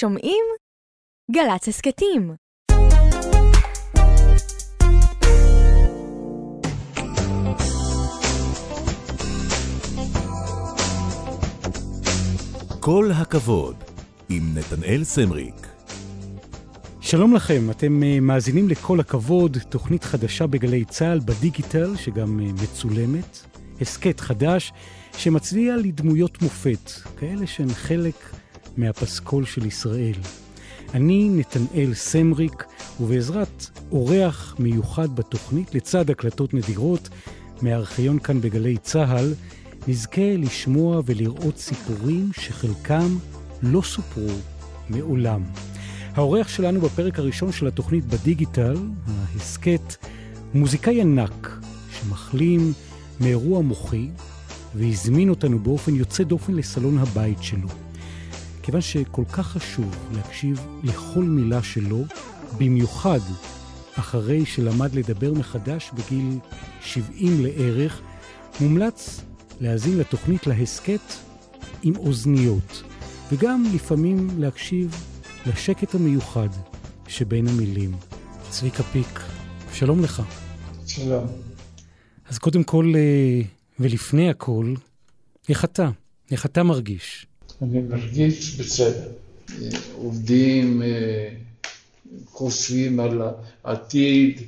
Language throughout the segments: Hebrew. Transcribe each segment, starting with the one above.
שומעים? גל"צ הסכתים. כל הכבוד, עם נתנאל סמריק. שלום לכם, אתם אה, מאזינים לכל הכבוד, תוכנית חדשה בגלי צה"ל בדיגיטל, שגם אה, מצולמת, הסכת חדש שמצדיע לדמויות מופת, כאלה שהן חלק מהפסקול של ישראל. אני נתנאל סמריק, ובעזרת אורח מיוחד בתוכנית, לצד הקלטות נדירות מהארכיון כאן בגלי צה"ל, נזכה לשמוע ולראות סיפורים שחלקם לא סופרו מעולם. האורח שלנו בפרק הראשון של התוכנית בדיגיטל, ההסכת, מוזיקאי ענק שמחלים מאירוע מוחי והזמין אותנו באופן יוצא דופן לסלון הבית שלו. כיוון שכל כך חשוב להקשיב לכל מילה שלו, במיוחד אחרי שלמד לדבר מחדש בגיל 70 לערך, מומלץ להאזין לתוכנית להסכת עם אוזניות, וגם לפעמים להקשיב לשקט המיוחד שבין המילים. צביקה פיק, שלום לך. שלום. אז קודם כל, אה, ולפני הכל, איך אתה? איך אתה מרגיש? אני מרגיש בסדר. עובדים, אה, חושבים על העתיד,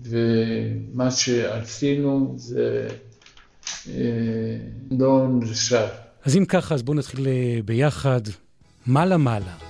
ומה שעשינו זה אה, לא נשאר. אז אם ככה, אז בואו נתחיל אה, ביחד. מעלה מעלה.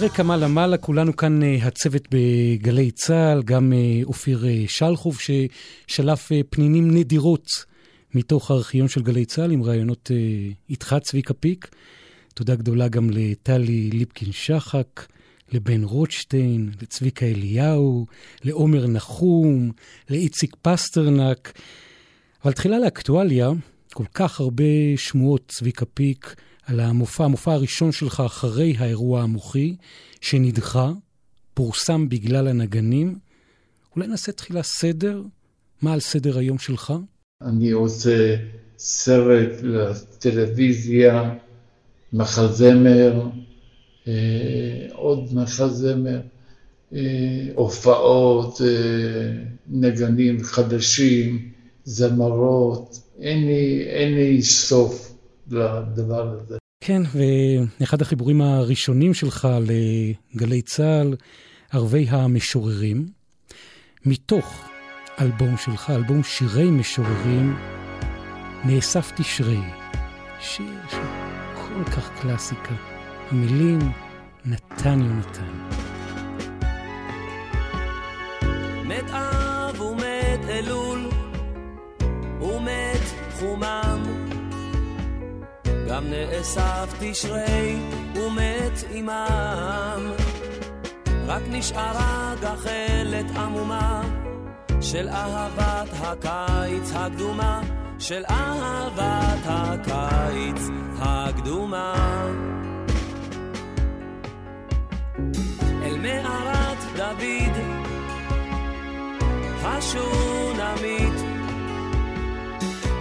רקע מעלה מעלה, כולנו כאן אה, הצוות בגלי צה"ל, גם אה, אופיר אה, שלחוב ששלף פנינים נדירות מתוך הארכיון של גלי צה"ל עם ראיונות איתך, צביקה פיק. תודה גדולה גם לטלי ליפקין-שחק, לבן רוטשטיין, לצביקה אליהו, לעומר נחום, לאיציק פסטרנק. אבל תחילה לאקטואליה, כל כך הרבה שמועות, צביקה פיק, על המופע, המופע הראשון שלך אחרי האירוע המוחי, שנדחה, פורסם בגלל הנגנים. אולי נעשה תחילה סדר? מה על סדר היום שלך? אני עושה סרט לטלוויזיה, מחזמר, אה, עוד מחזמר, אה, הופעות, אה, נגנים חדשים, זמרות, אין לי, אין לי סוף לדבר הזה. כן, ואחד החיבורים הראשונים שלך לגלי צה"ל, ערבי המשוררים, מתוך אלבום שלך, אלבום שירי משוררים, נאסף תשרי. שיר שכל כך קלאסיקה. המילים נתן יונתן. מת אב ומת אלול ומת חומם גם נאסף תשרי ומת עמם. רק נשארה גחלת עמומה של אהבת הקיץ הקדומה, של אהבת הקיץ הקדומה. אל מערת דוד השונמית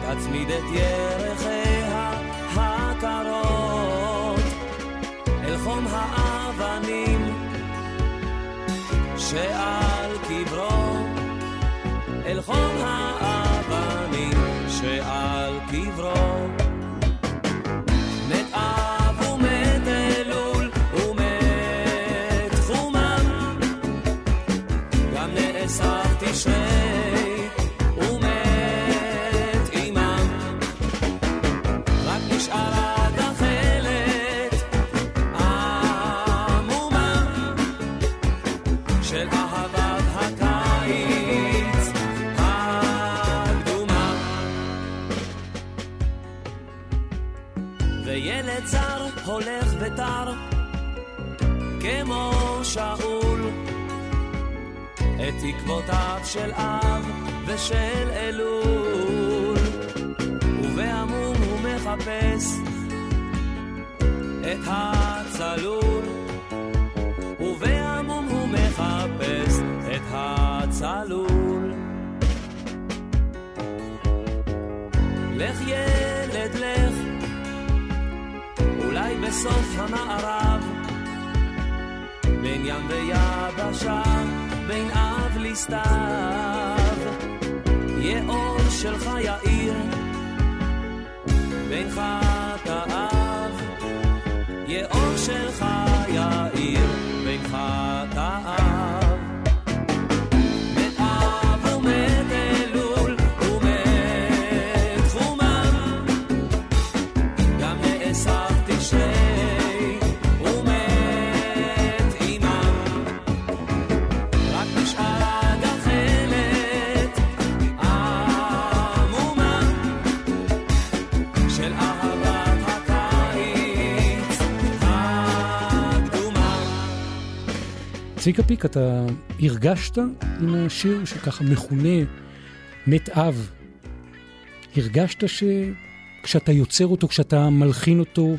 תצמיד את ירחיה שעל קברו אל חום האבנים ותר כמו שאול. את תקוותיו של אב ושל אלול. ובעמום הוא מחפש את הצלול בסוף המערב, בין ים ויבשה, בין אב לסתיו, יהיה אור שלך יאיר, בין חטאיו, יהיה אור שלך יאיר, בין חטאיו. צביקה פיק, אתה הרגשת עם השיר שככה מכונה מת אב? הרגשת שכשאתה יוצר אותו, כשאתה מלחין אותו,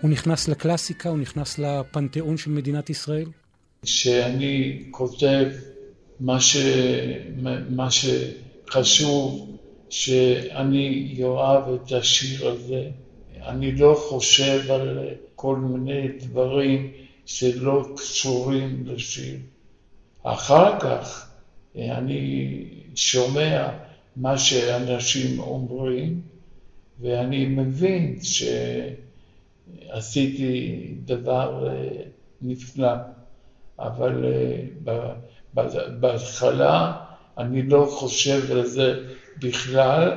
הוא נכנס לקלאסיקה, הוא נכנס לפנתיאון של מדינת ישראל? שאני כותב מה, ש... מה שחשוב, שאני אוהב את השיר הזה. אני לא חושב על כל מיני דברים שלא קשורים לשיר. אחר כך אני שומע מה שאנשים אומרים, ואני מבין שעשיתי דבר אה, נפלא, אבל אה, בהתחלה אני לא חושב על זה בכלל,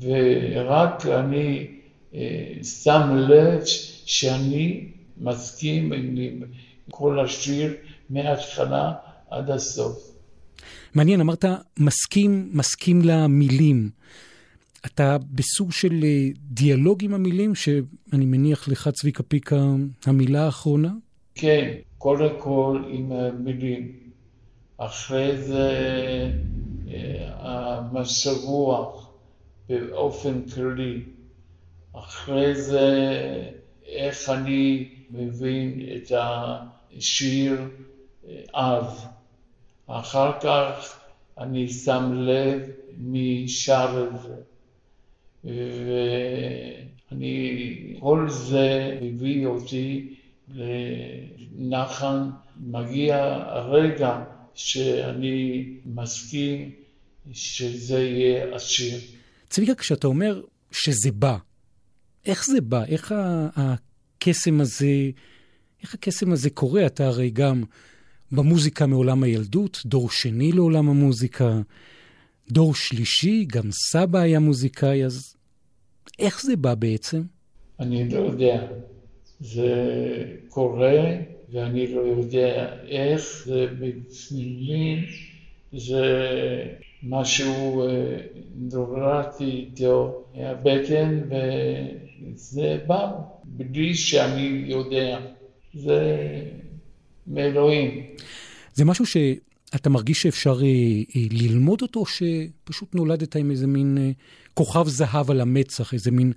ורק אני אה, שם לב שאני מסכים עם, כל השיר מההתחלה עד הסוף. מעניין, אמרת מסכים, מסכים למילים. אתה בסוג של אה, דיאלוג עם המילים, שאני מניח לך, צביקה פיקה, המילה האחרונה? כן, קודם כל עם המילים. אחרי זה אה, המשב רוח באופן כללי. אחרי זה איך אני מבין את השיר אה, אז. אחר כך אני שם לב מי שר את זה. ואני, כל זה הביא אותי לנחן. מגיע הרגע שאני מסכים שזה יהיה השיר. צביקה, כשאתה אומר שזה בא, איך זה בא? איך הקסם הזה, איך הקסם הזה קורה? אתה הרי גם במוזיקה מעולם הילדות, דור שני לעולם המוזיקה, דור שלישי, גם סבא היה מוזיקאי, אז איך זה בא בעצם? אני לא יודע. זה קורה, ואני לא יודע איך, זה בפנימי, זה משהו אה, נורדתי איתו מהבטן, וזה בא בלי שאני יודע. זה מאלוהים. זה משהו שאתה מרגיש שאפשר אה, אה, ללמוד אותו, או שפשוט נולדת עם איזה מין אה, כוכב זהב על המצח, איזה מין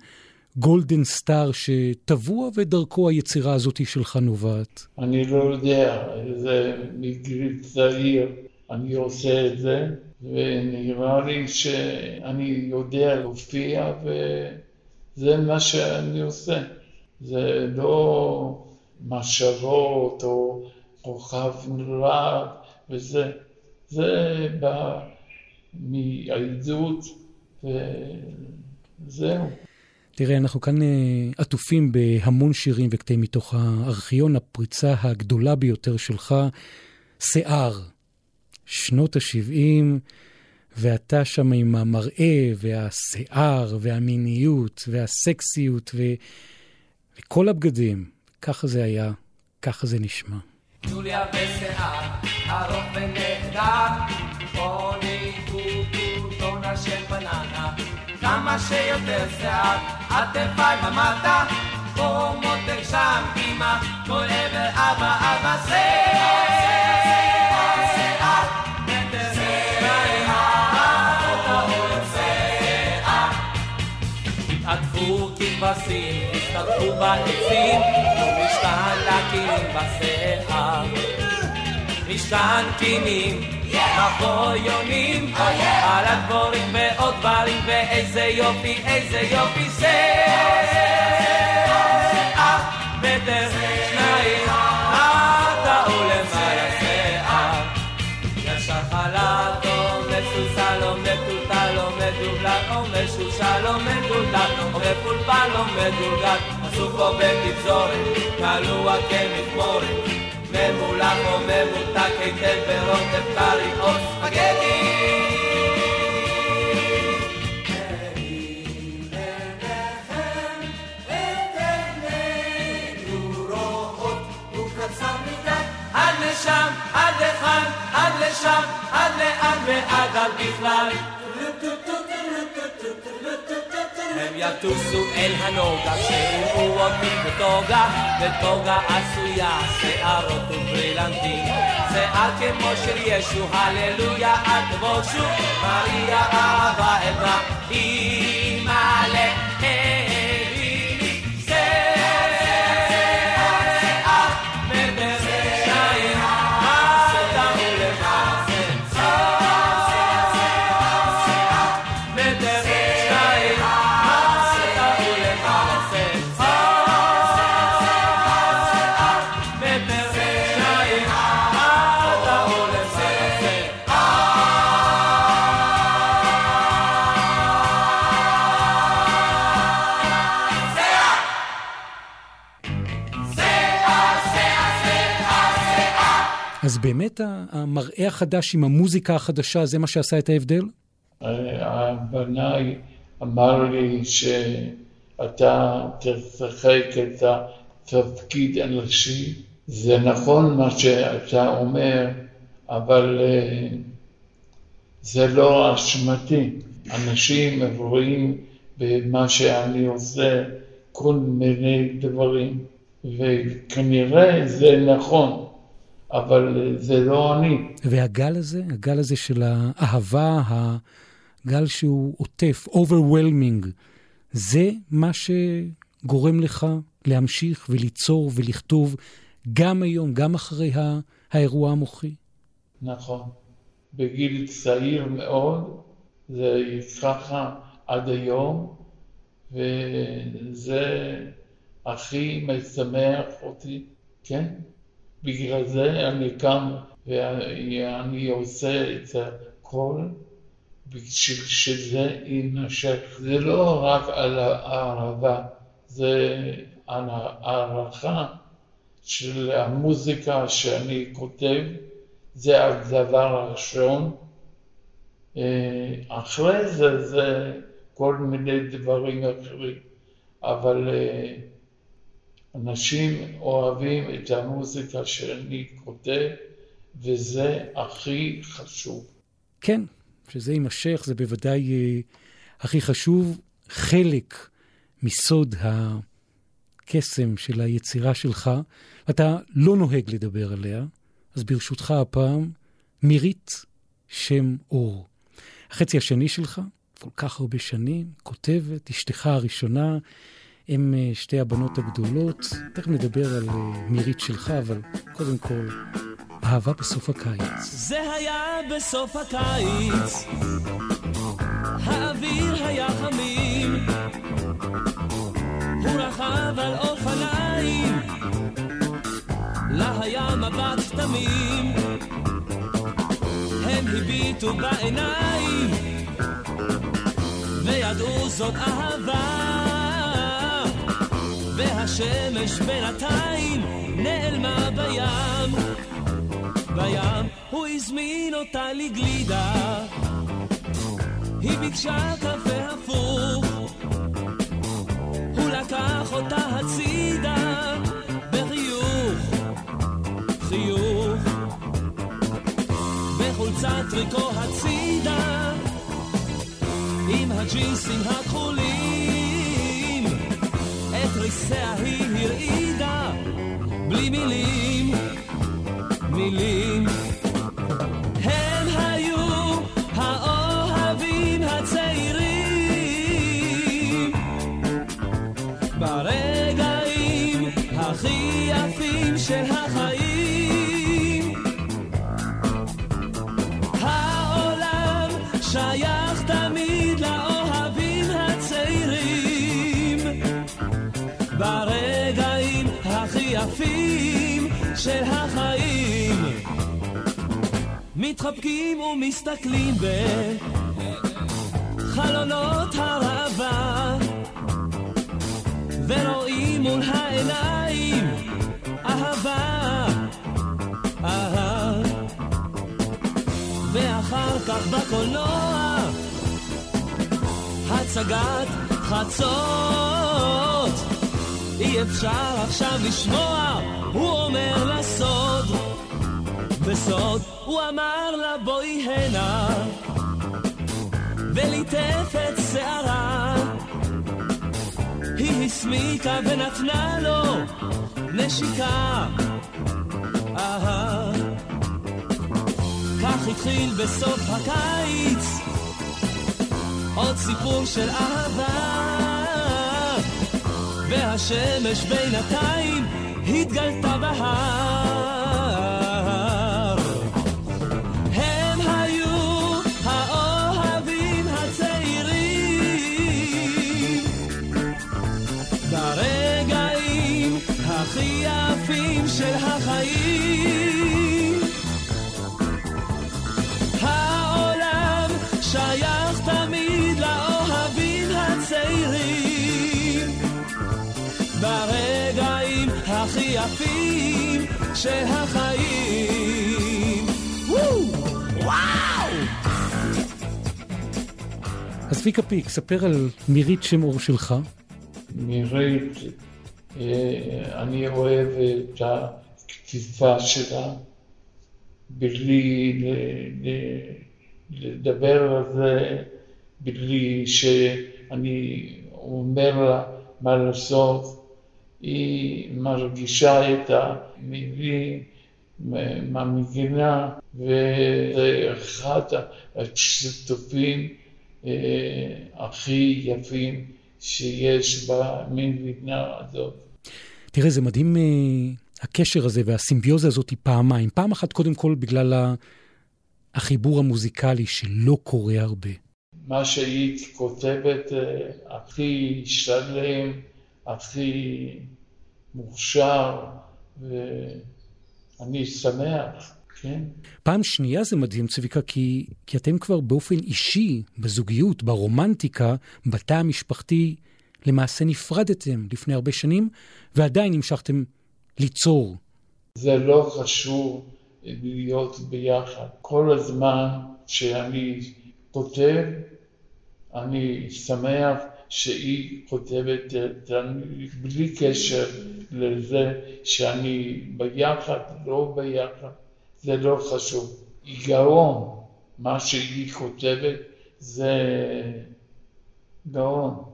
גולדן סטאר שטבוע ודרכו היצירה הזאת שלך נובעת? אני לא יודע, זה מגיל צעיר אני עושה את זה, ונראה לי שאני יודע להופיע, וזה מה שאני עושה. זה לא משאבות או כוכב נולד וזה. זה בא מהילדות וזהו. תראה, אנחנו כאן אה, עטופים בהמון שירים וקטעים מתוך הארכיון, הפריצה הגדולה ביותר שלך, שיער, שנות ה-70, ואתה שם עם המראה והשיער והמיניות והסקסיות ו... וכל הבגדים. ככה זה היה, ככה זה נשמע. יוליה בשיער, ארוך ונהדר, קוקו, טונה של בננה, כמה שיותר שיער, עטפיי ומטה, פה מותק שם אמא, כל עבר אבא אבא שיער כבשים, הסתבכו בעצים, ומשכן לכינים בשיער. משכן קינים, מבוא יונים, על הדבורים ועוד דברים, ואיזה יופי, איזה יופי שיער, מטר שניים, מפולפל או מדולגל עשו פה בתפזורת, קלוע כמכמורת ממולח או ממותק היטב ברוטב קרי או ספגטי לשם, עד לכאן, עד לשם, עד לאן ועד על בכלל. הם יטוסו אל הנוגה, כשיראו אותי בטוגה, בטוגה עשויה, שערות וברילנטים. שיער כמו של ישו, הללויה, אל תבושו, מריה אהבה עברה, באמת המראה החדש עם המוזיקה החדשה, זה מה שעשה את ההבדל? הבנאי אמר לי שאתה תשחק את התפקיד הנשי זה נכון מה שאתה אומר, אבל אה, זה לא אשמתי. אנשים רואים במה שאני עושה כל מיני דברים, וכנראה זה נכון, אבל זה לא אני. והגל הזה, הגל הזה של האהבה, הגל שהוא עוטף, overwhelming, זה מה שגורם לך להמשיך וליצור ולכתוב גם היום, גם אחרי האירוע המוחי? נכון. בגיל צעיר מאוד, זה ככה עד היום, וזה הכי משמח אותי, כן? בגלל זה אני קם ואני עושה את הכל בשביל שזה יימשך. זה לא רק על הערבה, זה על הערכה של המוזיקה שאני כותב, זה הדבר הראשון. אה, אחרי זה זה כל מיני דברים אחרים, אבל אה, אנשים אוהבים את המוזיקה שאני כותב, וזה הכי חשוב. כן, שזה יימשך, זה בוודאי אה, הכי חשוב. חלק מסוד הקסם של היצירה שלך, אתה לא נוהג לדבר עליה, אז ברשותך הפעם, מירית שם אור. החצי השני שלך, כל כך הרבה שנים, כותבת, אשתך הראשונה, הם אה, שתי הבנות הגדולות. תכף נדבר על אה, מירית שלך, אבל קודם כל, אהבה בסוף הקיץ. זה היה בסוף הקיץ, האוויר היה חמים, הוא רכב על אופניים, לה היה מבט תמים, הם הביטו בעיניים, וידעו זאת אהבה. והשמש בינתיים נעלמה בים. בים הוא הזמין אותה לגלידה. היא ביקשה קפה הפוך. הוא לקח אותה הצידה בחיוך, חיוך. בחולצת טריקו הצידה עם הג'ינסים הכחולים את ריסיה היא הרעידה בלי מילים מילים. של החיים. מתחבקים ומסתכלים בחלונות הראווה ורואים מול העיניים אהבה, אהה. ואחר כך בקולנוע הצגת חצות אי אפשר עכשיו לשמוע הוא אומר לסוד בסוד הוא אמר לה בואי הנה וליטף את שערה. היא הסמיקה ונתנה לו נשיקה. אהה. כך התחיל בסוף הקיץ עוד סיפור של אהבה והשמש בינתיים התגלתה בהר. יפים של החיים. וואו! אז צביקה פיק, ספר על מירית שם אור שלך. מירית, אה, אני אוהב את התקיפה שלה, בלי לדבר על זה, בלי שאני אומר לה מה לעשות. היא מרגישה את המילים מהמגינה, וזה אחד השיתופים אה, הכי יפים שיש במדינה הזאת. תראה, זה מדהים אה, הקשר הזה והסימביוזה הזאת היא פעמיים. פעם אחת, קודם כל, בגלל החיבור המוזיקלי שלא קורה הרבה. מה שהיא כותבת אה, הכי שלם, הכי מוכשר, ואני שמח, כן? פעם שנייה זה מדהים, צביקה, כי, כי אתם כבר באופן אישי, בזוגיות, ברומנטיקה, בתא המשפחתי, למעשה נפרדתם לפני הרבה שנים, ועדיין המשכתם ליצור. זה לא חשוב להיות ביחד. כל הזמן שאני כותב, אני שמח שהיא כותבת בלי קשר לזה שאני ביחד, לא ביחד, זה לא חשוב. גאון, מה שהיא כותבת זה גאון.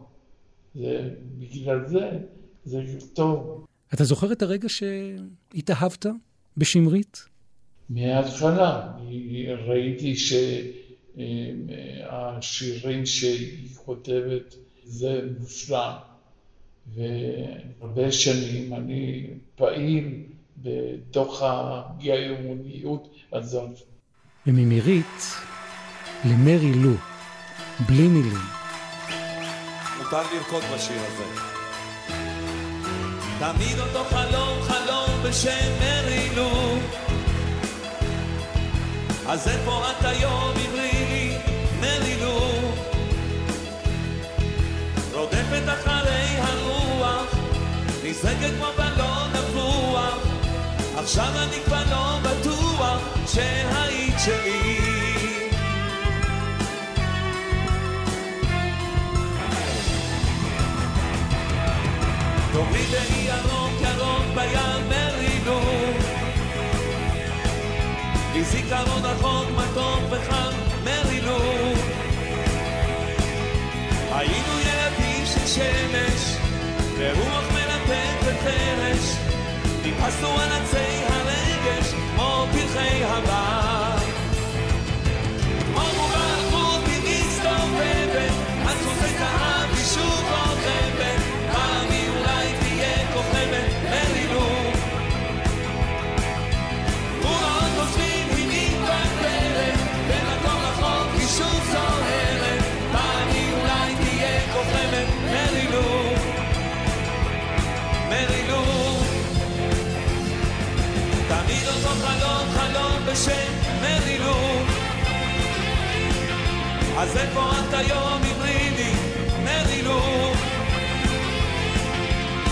זה, בגלל זה זה טוב. אתה זוכר את הרגע שהתאהבת בשמרית? מההתחלה. ראיתי שהשירים שהיא כותבת זה מושלם. והרבה שנים אני פעיל בתוך הגאוניות הזאת. וממירית למרי לו, בלי מילים. מותר לרקוד בשיר הזה. תמיד אותו חלום, חלום בשם מרילו. אז איפה את היום אמרי נזרקת כמו בלון נפוח. עכשיו אני כבר לא בטוח שהיית שלי. תורידי ירוק ירוק בים מרינו לי זיכרון רחוק מתוק וחם מרינו היינו ילדים של שמש ורוח מלטף וחרש טיפסנו על עצי הרגש כמו פרחי הבר מרינו אז איפה את היום אמרי לי מרינו.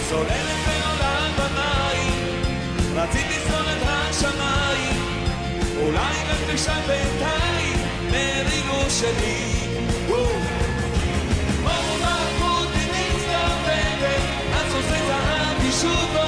צוללת ועולה במים, רציתי לסלול את השמיים, אולי רק לשם בינתיים, מרינו שלי. כמו מלכות היא מצטרפת, אז עושה זהב היא שוב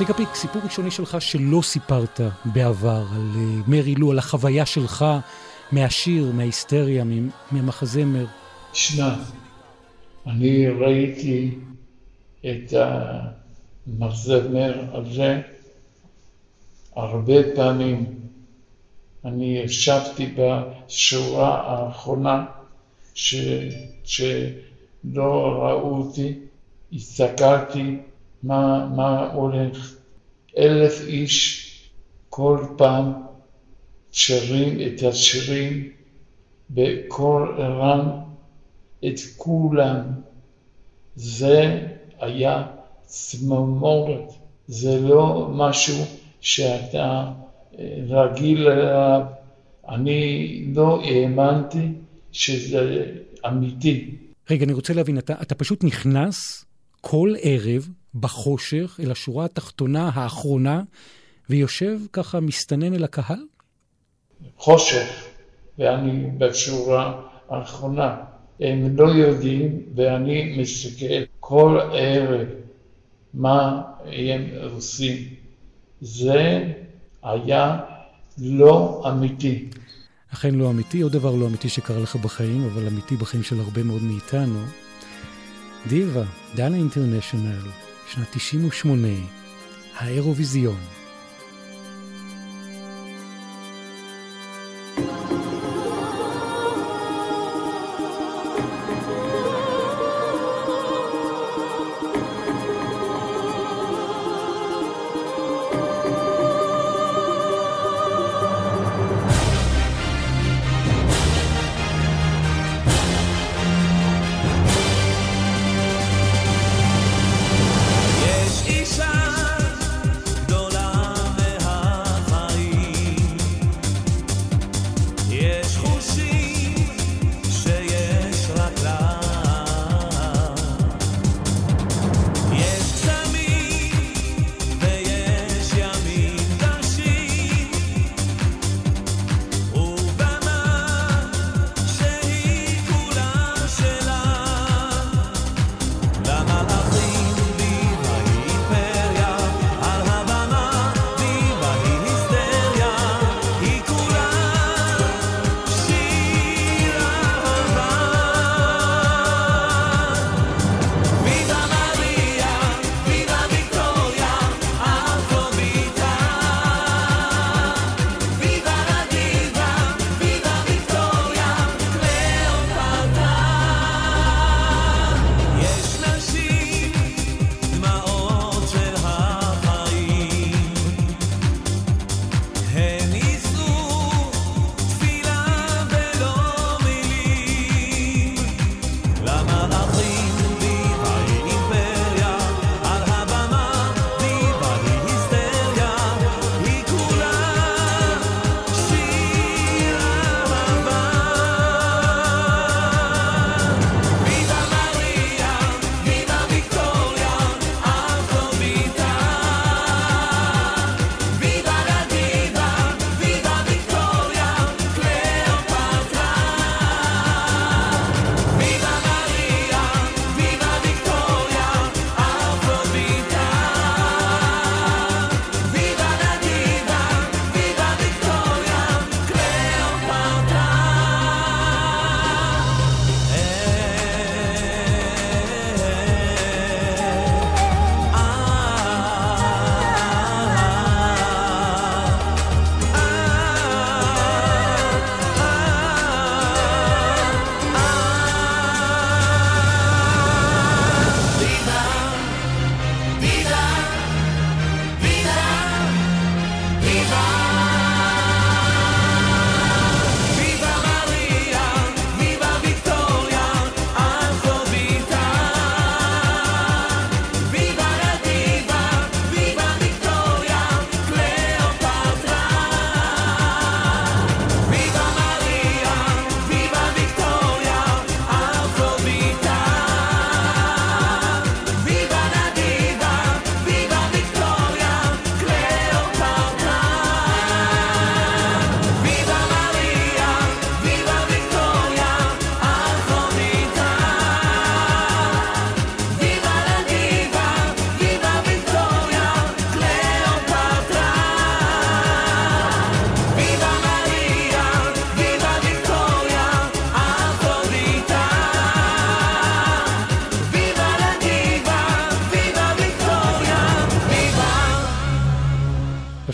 צביקה פיק, סיפור ראשוני שלך שלא סיפרת בעבר על uh, מרי לו, על החוויה שלך מהשיר, מההיסטריה, מהמחזמר. תשמע, אני ראיתי את המחזמר הזה הרבה פעמים. אני ישבתי בשורה האחרונה ש, שלא ראו אותי, הסתכלתי מה, מה הולך. אלף איש כל פעם שרים את השירים בקול רם, את כולם. זה היה צמרמורת, זה לא משהו שאתה אה, רגיל אליו. אני לא האמנתי שזה אמיתי. רגע, אני רוצה להבין, אתה, אתה פשוט נכנס כל ערב בחושך, אל השורה התחתונה, האחרונה, ויושב ככה מסתנן אל הקהל? חושך, ואני בשורה האחרונה. הם לא יודעים, ואני מסתכל כל ערב מה הם עושים. זה היה לא אמיתי. אכן לא אמיתי, עוד דבר לא אמיתי שקרה לך בחיים, אבל אמיתי בחיים של הרבה מאוד מאיתנו. דיווה, דנה אינטרנשיונל, שנת 98, האירוויזיון.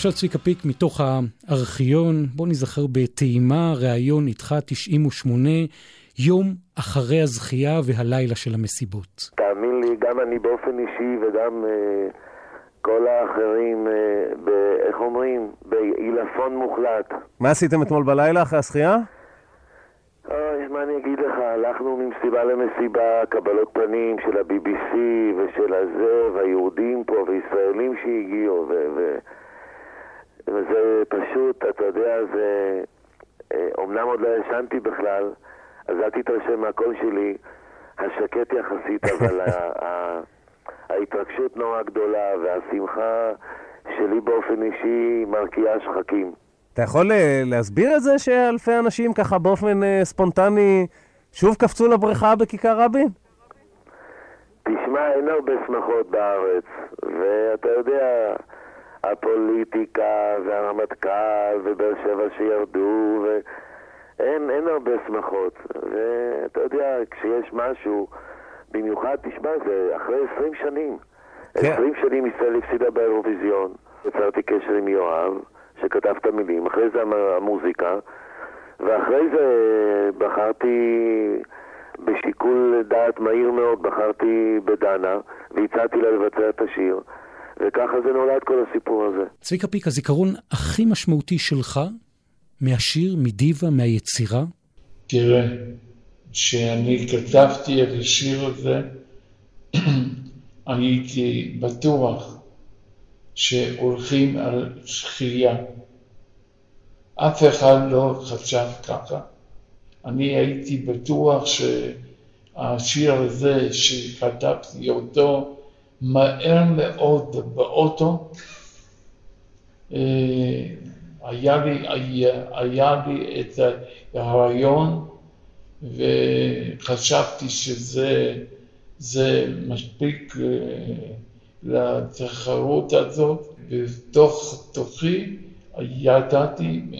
עכשיו צביקה פיק מתוך הארכיון, בוא נזכר בטעימה, ראיון איתך 98, יום אחרי הזכייה והלילה של המסיבות. תאמין לי, גם אני באופן אישי וגם uh, כל האחרים, uh, ב- איך אומרים, בעילפון מוחלט. מה עשיתם אתמול בלילה אחרי הזכייה? אוי, מה אני אגיד לך, הלכנו ממסיבה למסיבה, קבלות פנים של ה-BBC ושל הזה, והיהודים פה, וישראלים שהגיעו, ו... ו- וזה פשוט, אתה יודע, זה... אומנם אה, עוד לא ישנתי בכלל, אז אל תתרשם מהקול שלי, השקט יחסית, אבל ההתרגשות נורא גדולה, והשמחה שלי באופן אישי מרקיעה שחקים. אתה יכול אה, להסביר את זה שאלפי אנשים ככה באופן אה, ספונטני שוב קפצו לבריכה בכיכר רבין? תשמע, אין הרבה שמחות בארץ, ואתה יודע, הפוליטיקה והרמטכ"ל ובאר שבע שירדו, ואין אין הרבה שמחות. ואתה יודע, כשיש משהו, במיוחד, תשמע, זה אחרי 20 שנים. כן. 20 שנים ישראל הפסידה באירוויזיון. יצרתי קשר עם יואב, שכתב את המילים, אחרי זה המ- המוזיקה, ואחרי זה בחרתי בשיקול דעת מהיר מאוד, בחרתי בדנה, והצעתי לה לבצע את השיר, וככה זה נולד כל הסיפור הזה. צביקה פיק, הזיכרון הכי משמעותי שלך מהשיר, מדיבה, מהיצירה? תראה, כשאני כתבתי את השיר הזה, הייתי בטוח שהולכים על שחייה. אף אחד לא חשב ככה. אני הייתי בטוח שהשיר הזה, שכתבתי אותו מהר מאוד באוטו, אה, היה לי, היה, היה לי את הרעיון וחשבתי שזה זה מספיק אה, לתחרות הזאת, בתוך תוכי ידעתי אה,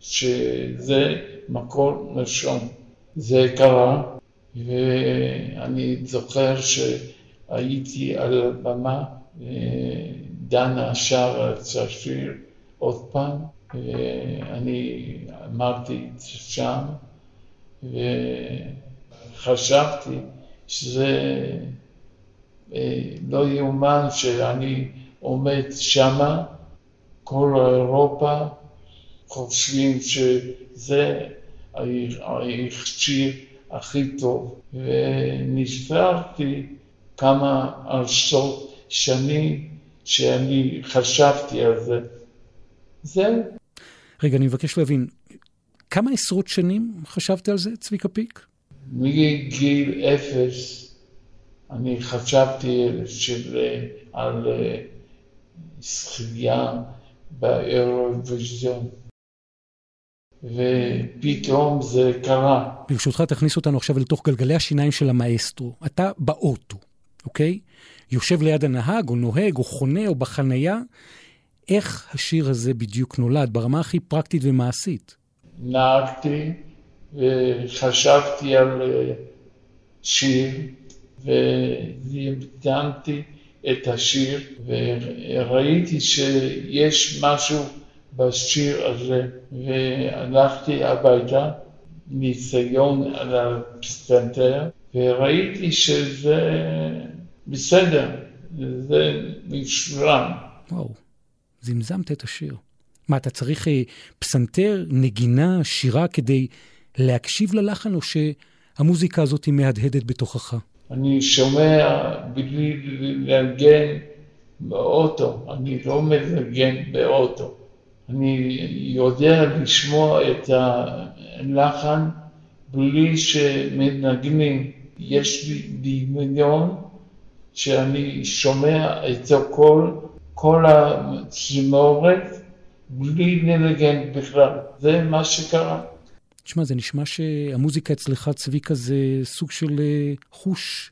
שזה מקור ראשון. זה קרה, ואני זוכר שהייתי על הבמה, ודנה שר את השיר עוד פעם, ואני אמרתי שם, וחשבתי שזה אה, לא יאומן שאני עומד שמה, כל אירופה חושבים שזה השיר הכי טוב, ונזכרתי כמה עשרות שנים שאני חשבתי על זה. זהו. רגע, אני מבקש להבין, כמה עשרות שנים חשבת על זה, צביקה פיק? מגיל אפס אני חשבתי של, על אה, זכייה באירוויזיון, ופתאום זה קרה. ברשותך, תכניס אותנו עכשיו לתוך גלגלי השיניים של המאסטרו. אתה באוטו, אוקיי? יושב ליד הנהג, או נוהג, או חונה, או בחנייה. איך השיר הזה בדיוק נולד, ברמה הכי פרקטית ומעשית? נהגתי וחשבתי על אה, שיר, והמתנתי את השיר, וראיתי שיש משהו בשיר הזה, והלכתי הביתה, ניסיון על הפסנתר, וראיתי שזה בסדר, זה משולם. וואו, זמזמת את השיר. מה, אתה צריך אה, פסנתר, נגינה, שירה כדי להקשיב ללחן, או שהמוזיקה הזאת היא מהדהדת בתוכך? אני שומע בלי לנגן באוטו, אני לא מנגן באוטו. אני יודע לשמוע את הלחן בלי שמנגנים. יש לי דמיון שאני שומע את הכל, כל הצמורת, בלי לנגן בכלל. זה מה שקרה. תשמע, זה נשמע שהמוזיקה אצלך, צביקה, זה סוג של אה, חוש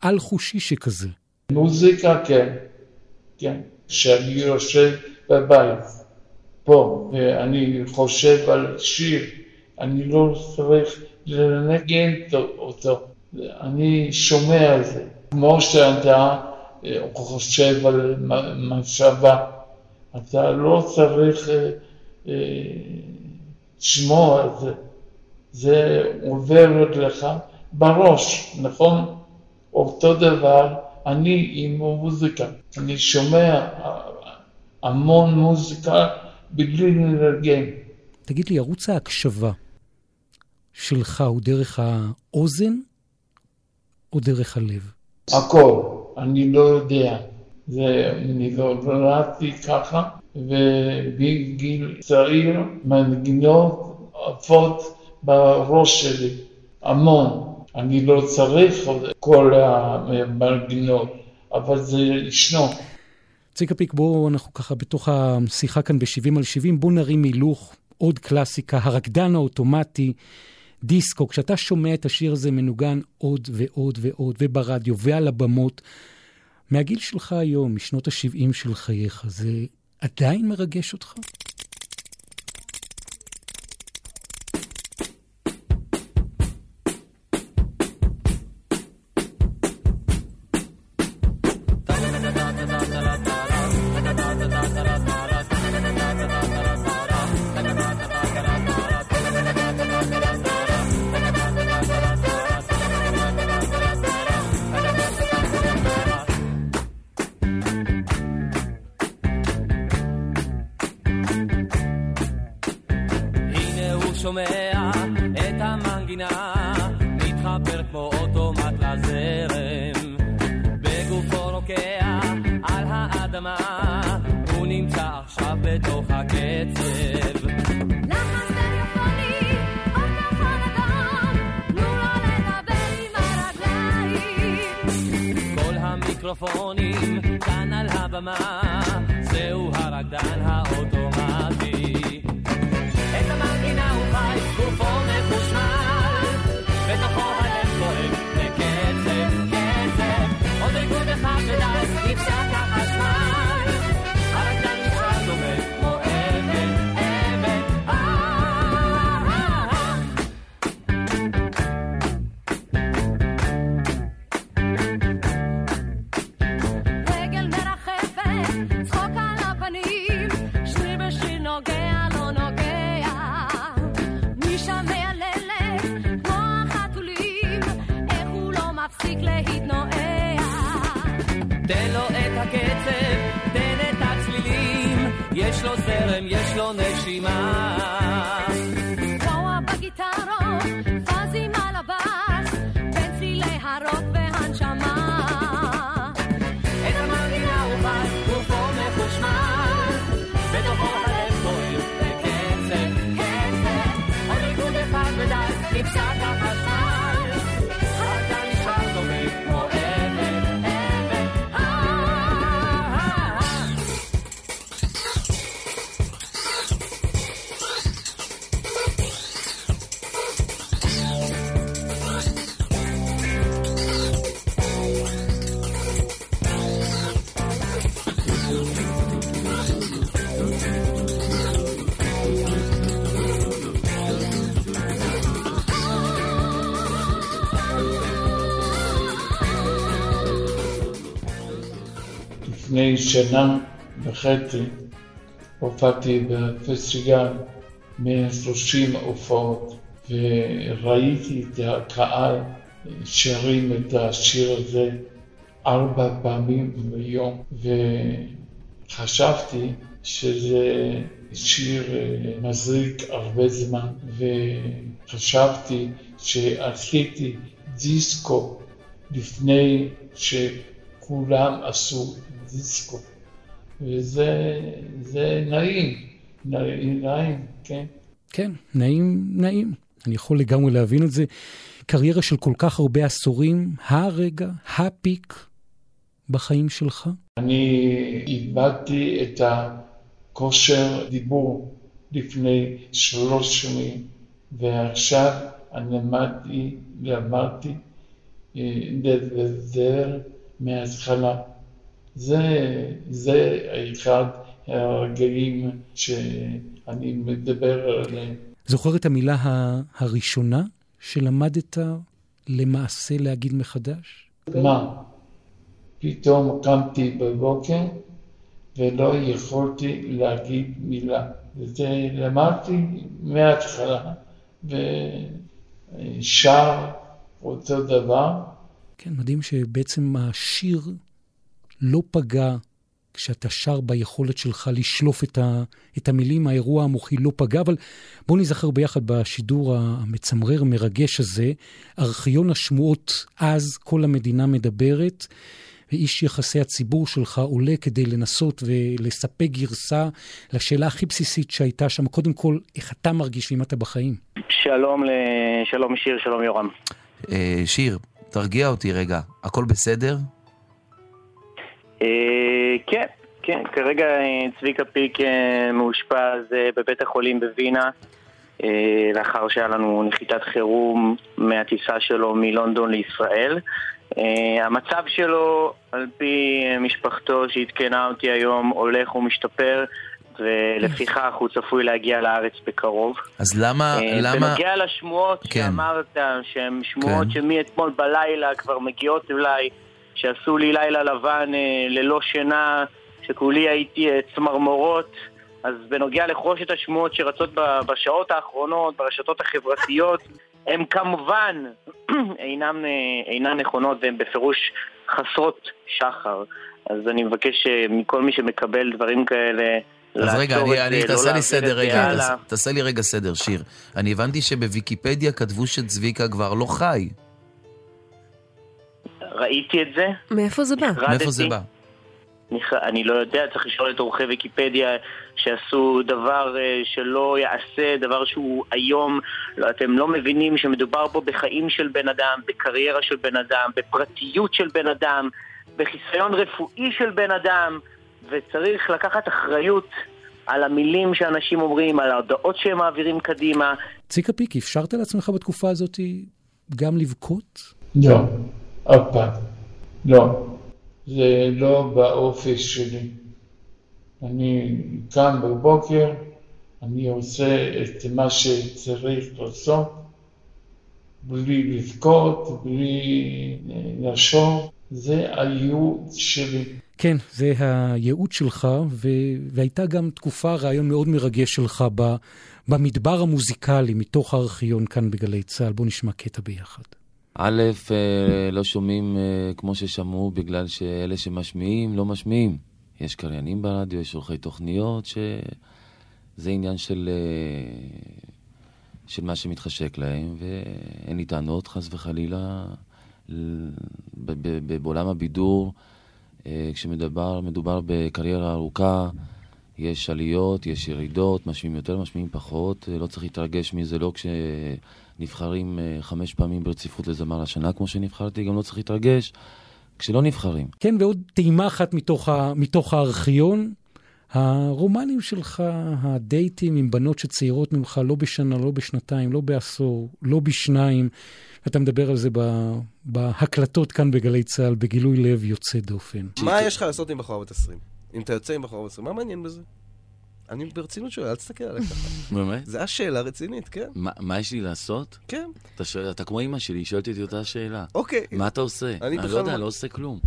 על-חושי שכזה. מוזיקה, כן, כן. כשאני יושב בבית, פה, ואני חושב על שיר, אני לא צריך לנגן אותו. אני שומע על זה. כמו שאתה אה, חושב על מחשבה, אתה לא צריך לשמוע על זה. זה עובר לך בראש, נכון? אותו דבר אני עם המוזיקה. אני שומע המון מוזיקה בלי לנגן. תגיד לי, ערוץ ההקשבה שלך הוא דרך האוזן או דרך הלב? הכל, אני לא יודע. זה, אני לא נולדתי ככה, ובגיל צעיר מנגינות עפות בראש שלי, המון. אני לא צריך כל המנגינות, אבל זה ישנו. צביקה פיק, בואו, אנחנו ככה בתוך השיחה כאן ב-70 על 70, בואו נרים הילוך, עוד קלאסיקה, הרקדן האוטומטי, דיסקו. כשאתה שומע את השיר הזה מנוגן עוד ועוד ועוד, וברדיו ועל הבמות, מהגיל שלך היום, משנות ה-70 של חייך, זה עדיין מרגש אותך? יש לו זרם, יש לו נשימה. לפני שנה וחצי הופעתי בפסטיגל 130 הופעות וראיתי את הקהל שרים את השיר הזה ארבע פעמים ביום וחשבתי שזה שיר מזריק הרבה זמן וחשבתי שעשיתי דיסקו לפני שכולם עשו דיסקו. וזה נעים, נעים, נעים, כן. כן, נעים, נעים. אני יכול לגמרי להבין את זה. קריירה של כל כך הרבה עשורים, הרגע, הפיק בחיים שלך? אני איבדתי את הכושר דיבור לפני שלוש שנים, ועכשיו אני למדתי, למדתי לדבר מההתחלה. זה, זה אחד הרגעים שאני מדבר עליהם. זוכר את המילה הראשונה שלמדת למעשה להגיד מחדש? מה? פתאום קמתי בבוקר ולא יכולתי להגיד מילה. וזה למדתי מההתחלה, ושר אותו דבר. כן, מדהים שבעצם השיר לא פגע כשאתה שר ביכולת שלך לשלוף את, ה, את המילים, האירוע המוחי לא פגע, אבל בואו נזכר ביחד בשידור המצמרר, מרגש הזה, ארכיון השמועות אז, כל המדינה מדברת, ואיש יחסי הציבור שלך עולה כדי לנסות ולספק גרסה לשאלה הכי בסיסית שהייתה שם. קודם כל, איך אתה מרגיש ואם אתה בחיים? שלום, שלום שיר, שלום יורם. אה, שיר, תרגיע אותי רגע, הכל בסדר? אה, כן, כן, כרגע אה, צביקה פיק אה, מאושפז בבית החולים בווינה לאחר שהיה לנו נחיתת חירום מהטיסה שלו מלונדון לישראל. המצב שלו, על פי משפחתו שעדכנה אותי היום, הולך ומשתפר ולפיכך הוא צפוי להגיע לארץ בקרוב. אז למה, למה... בנוגע לשמועות כן. שאמרת, שהן שמועות כן. שמאתמול בלילה כבר מגיעות אליי, שעשו לי לילה לבן אה, ללא שינה, שכולי הייתי אה, צמרמורות. אז בנוגע לחושת השמועות שרצות בשעות האחרונות, ברשתות החברתיות, הן כמובן אינן, אה, אינן נכונות והן בפירוש חסרות שחר. אז אני מבקש מכל מי שמקבל דברים כאלה, אז רגע, אני, אני, זה, תעשה לא לי סדר רגע. תעשה- תעשה לי רגע סדר, שיר. אני הבנתי שבוויקיפדיה כתבו שצביקה כבר לא חי. ראיתי את זה, מאיפה זה בא? נחרדתי. מאיפה זה בא? אני לא יודע, צריך לשאול את עורכי ויקיפדיה שעשו דבר אה, שלא יעשה, דבר שהוא היום, לא, אתם לא מבינים שמדובר פה בחיים של בן אדם, בקריירה של בן אדם, בפרטיות של בן אדם, בחיסיון רפואי של בן אדם, וצריך לקחת אחריות על המילים שאנשים אומרים, על ההודעות שהם מעבירים קדימה. ציקה פיק, אפשרת לעצמך בתקופה הזאת גם לבכות? לא, אף פעם. לא. זה לא באופי שלי. אני קם בבוקר, אני עושה את מה שצריך לעשות, בלי לבכות, בלי לחשוב. זה הייעוד שלי. כן, זה הייעוד שלך, ו... והייתה גם תקופה, רעיון מאוד מרגש שלך ב... במדבר המוזיקלי, מתוך הארכיון כאן בגלי צה"ל. בוא נשמע קטע ביחד. א', אה, לא שומעים אה, כמו ששמעו בגלל שאלה שמשמיעים לא משמיעים. יש קריינים ברדיו, יש עורכי תוכניות, שזה עניין של, אה, של מה שמתחשק להם, ואין לי טענות, חס וחלילה, בעולם הבידור, כשמדובר מדובר בקריירה ארוכה, יש עליות, יש ירידות, משמיעים יותר, משמיעים פחות, לא צריך להתרגש מזה, לא כשנבחרים אה, חמש פעמים ברציפות לזמר השנה כמו שנבחרתי, גם לא צריך להתרגש כשלא נבחרים. כן, ועוד טעימה אחת מתוך, ה... מתוך הארכיון, הרומנים שלך, הדייטים עם בנות שצעירות ממך לא בשנה, לא בשנתיים, לא בעשור, לא בשניים. אתה מדבר על זה. בהקלטות כאן בגלי צה"ל, בגילוי לב יוצא דופן. מה יש לך לעשות עם בחורה בת 20? אם אתה יוצא עם בחורה בת 20, מה מעניין בזה? אני ברצינות שואל, אל תסתכל עליי ככה. באמת? זו השאלה רצינית, כן? מה, יש לי לעשות? כן. אתה, שואל, אתה כמו אימא שלי, שואלת אותי אותה שאלה. אוקיי. מה אתה עושה? אני לא יודע, לא- לא עושה כלום.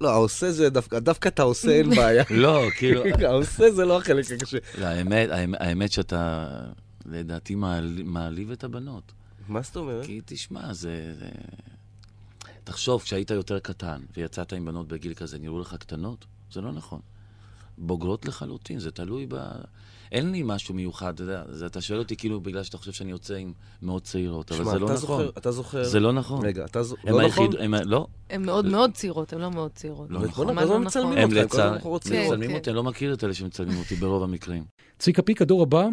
לא, העושה זה דווקא, דווקא אתה עושה, אין בעיה. לא, כאילו... העושה זה לא החלק הקשה. לא, האמת, האמת- שאתה, לדעתי, מעל- מעליב את הבנות. מה זאת אומרת? כי תשמע. זה... תחשוב, כשהיית יותר קטן ויצאת עם בנות בגיל כזה, נראו לך קטנות? זה לא נכון. בוגרות לחלוטין, זה תלוי ב... אין לי משהו מיוחד, אתה יודע, זה, אתה שואל אותי כאילו בגלל שאתה חושב שאני יוצא עם מאוד צעירות, אבל שמע, זה לא אתה נכון. זוכר- אתה זוכר- זה לא נכון. רגע, אתה ז- הם לא היחיד- נכון? הם ה- לא. הן מאוד מאוד צעירות, הן לא מאוד צעירות. לא אבל נכון. כל לא הזמן מצלמים נכון? הם אותך, כל הזמן. בחורות כן, צעירות. מצלמים כן. אותי, אני לא מכיר את אלה שמצלמים אותי ברוב המקרים. צביקה פיק, הדור הבא,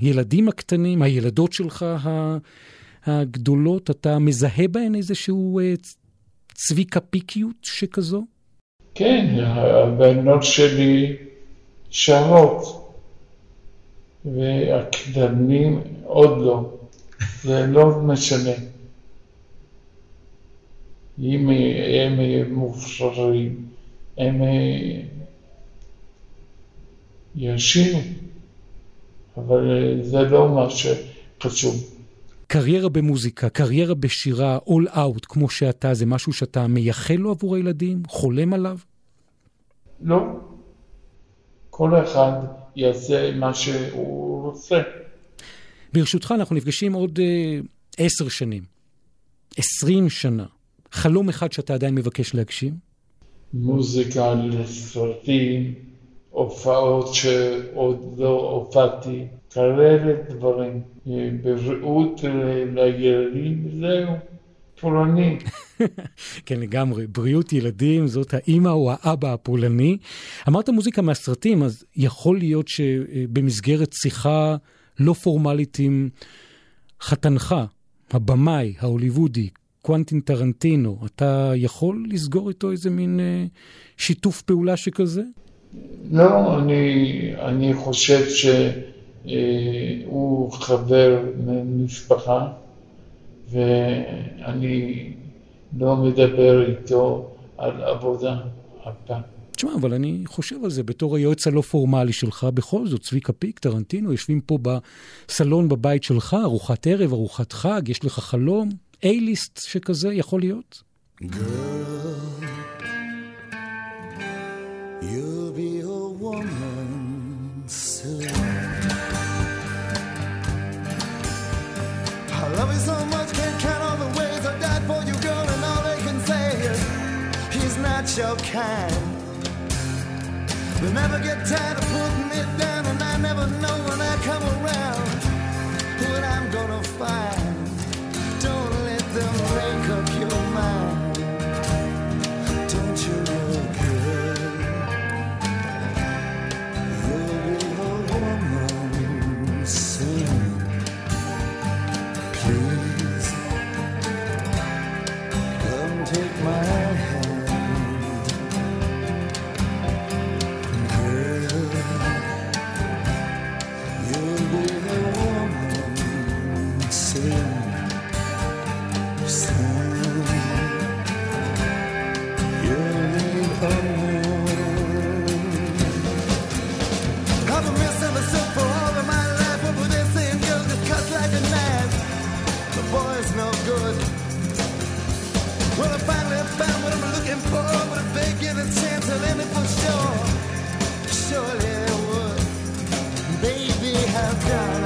הילדים הקטנים, הילדות שלך הגדולות, אתה מזהה בהן איזשהו אה, צביקה פיקיות שכזו? כן, הבנות שלי שרות, והקדמים עוד לא. זה לא משנה. אם הם מופשרים, הם ישירו, אבל זה לא מה שחשוב. קריירה במוזיקה, קריירה בשירה, all out, כמו שאתה, זה משהו שאתה מייחל לו עבור הילדים? חולם עליו? לא. כל אחד יעשה מה שהוא רוצה. ברשותך, אנחנו נפגשים עוד אה, עשר שנים, עשרים שנה. חלום אחד שאתה עדיין מבקש להגשים? מוזיקה לסרטים, הופעות שעוד לא הופעתי, כאלה דברים. בריאות ל- לילדים, זהו, פולני. כן, לגמרי. בריאות ילדים, זאת האימא או האבא הפולני. אמרת מוזיקה מהסרטים, אז יכול להיות שבמסגרת שיחה לא פורמלית עם חתנך, הבמאי ההוליוודי, קוונטין טרנטינו. אתה יכול לסגור איתו איזה מין אה, שיתוף פעולה שכזה? לא, אני, אני חושב שהוא חבר ממשפחה, ואני לא מדבר איתו על עבודה אף פעם. תשמע, אבל אני חושב על זה בתור היועץ הלא פורמלי שלך. בכל זאת, צביקה פיק, טרנטינו, יושבים פה בסלון בבית שלך, ארוחת ערב, ארוחת חג, יש לך חלום, A-ליסט שכזה יכול להיות? Girl, you'll be a woman soon. Love you so much, can't count all the ways I died for you, girl, and all they can say is he's not your kind. They never get tired of putting it down, and I never know when I come around what I'm gonna find. I'm looking. But a chance, I'll it for sure. Surely they would. Baby, I've done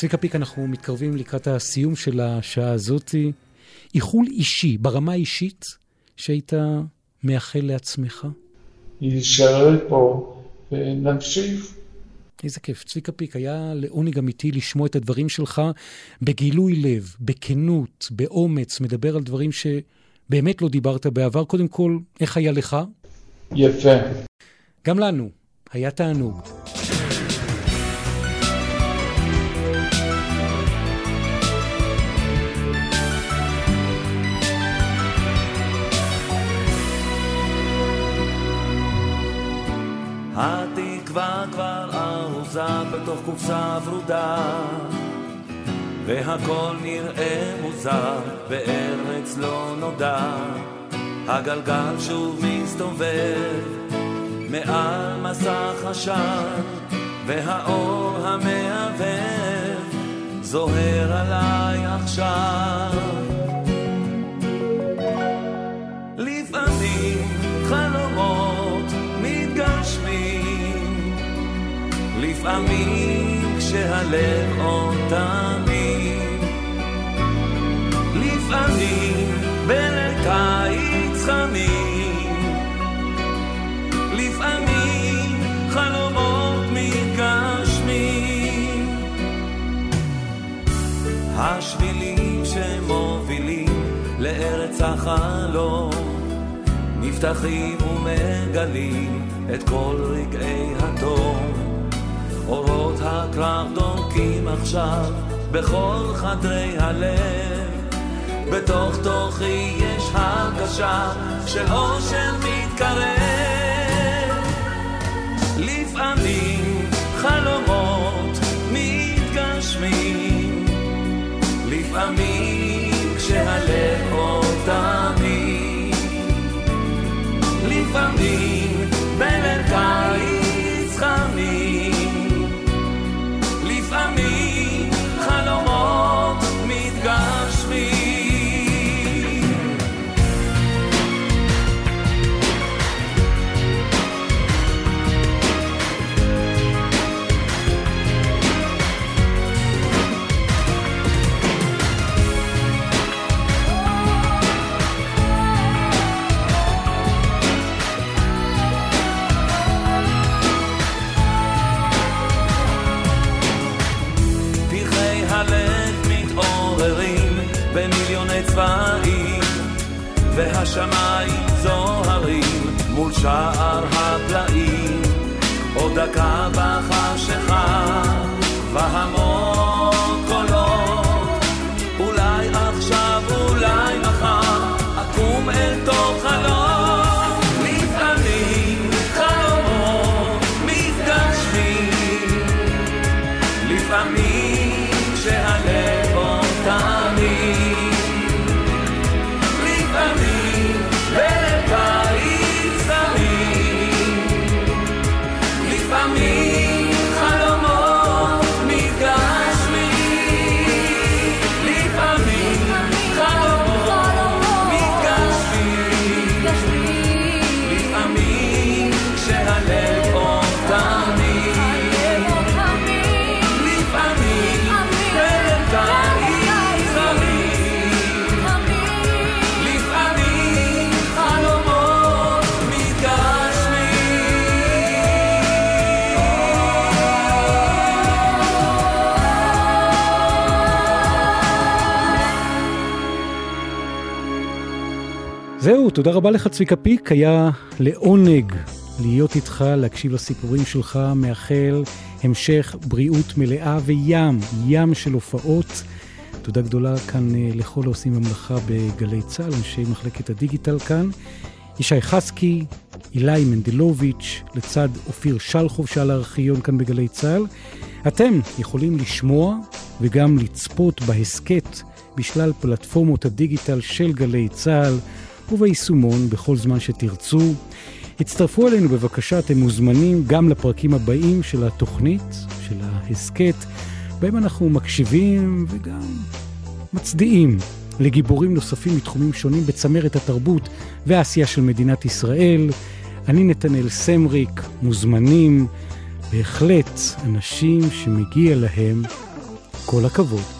צביקה פיק, אנחנו מתקרבים לקראת הסיום של השעה הזאתי. איחול אישי, ברמה האישית, שהיית מאחל לעצמך? להישאר פה ונמשיך. איזה כיף. צביקה פיק, היה לעונג אמיתי לשמוע את הדברים שלך בגילוי לב, בכנות, באומץ, מדבר על דברים שבאמת לא דיברת בעבר. קודם כל, איך היה לך? יפה. גם לנו, היה תענוג. התקווה כבר ארוזה בתוך קופסה ורודה והכל נראה מוזר בארץ לא נודע. הגלגל שוב מסתובב מעל מסך עשן והאור המהבהב זוהר עליי עכשיו. לפעמים חלומות לפעמים כשהלב עוד תמים. לפעמים בליל קיץ חמים. לפעמים חלומות מתגשמים. השבילים שמובילים לארץ החלום נפתחים ומגלים את כל רגעי הטוב. אורות הקרב דונקים עכשיו בכל חדרי הלב. בתוך תוכי יש הרגשה של אושר מתקרב. לפעמים חלומות מתגשמים לפעמים כשהלב שער הפלאים עוד דקה בחשיכה והמון תודה רבה לך צביקה פיק, היה לעונג להיות איתך, להקשיב לסיפורים שלך, מאחל המשך בריאות מלאה וים, ים של הופעות. תודה גדולה כאן אה, לכל העושים במלאכה בגלי צה"ל, אנשי מחלקת הדיגיטל כאן. ישי חסקי, אילי מנדלוביץ', לצד אופיר שלחוב שעל הארכיון כאן בגלי צה"ל. אתם יכולים לשמוע וגם לצפות בהסכת בשלל פלטפורמות הדיגיטל של גלי צה"ל וביישומון בכל זמן שתרצו. הצטרפו אלינו בבקשה, אתם מוזמנים גם לפרקים הבאים של התוכנית, של ההסכת, בהם אנחנו מקשיבים וגם מצדיעים לגיבורים נוספים מתחומים שונים בצמרת התרבות והעשייה של מדינת ישראל. אני נתנאל סמריק, מוזמנים, בהחלט אנשים שמגיע להם כל הכבוד.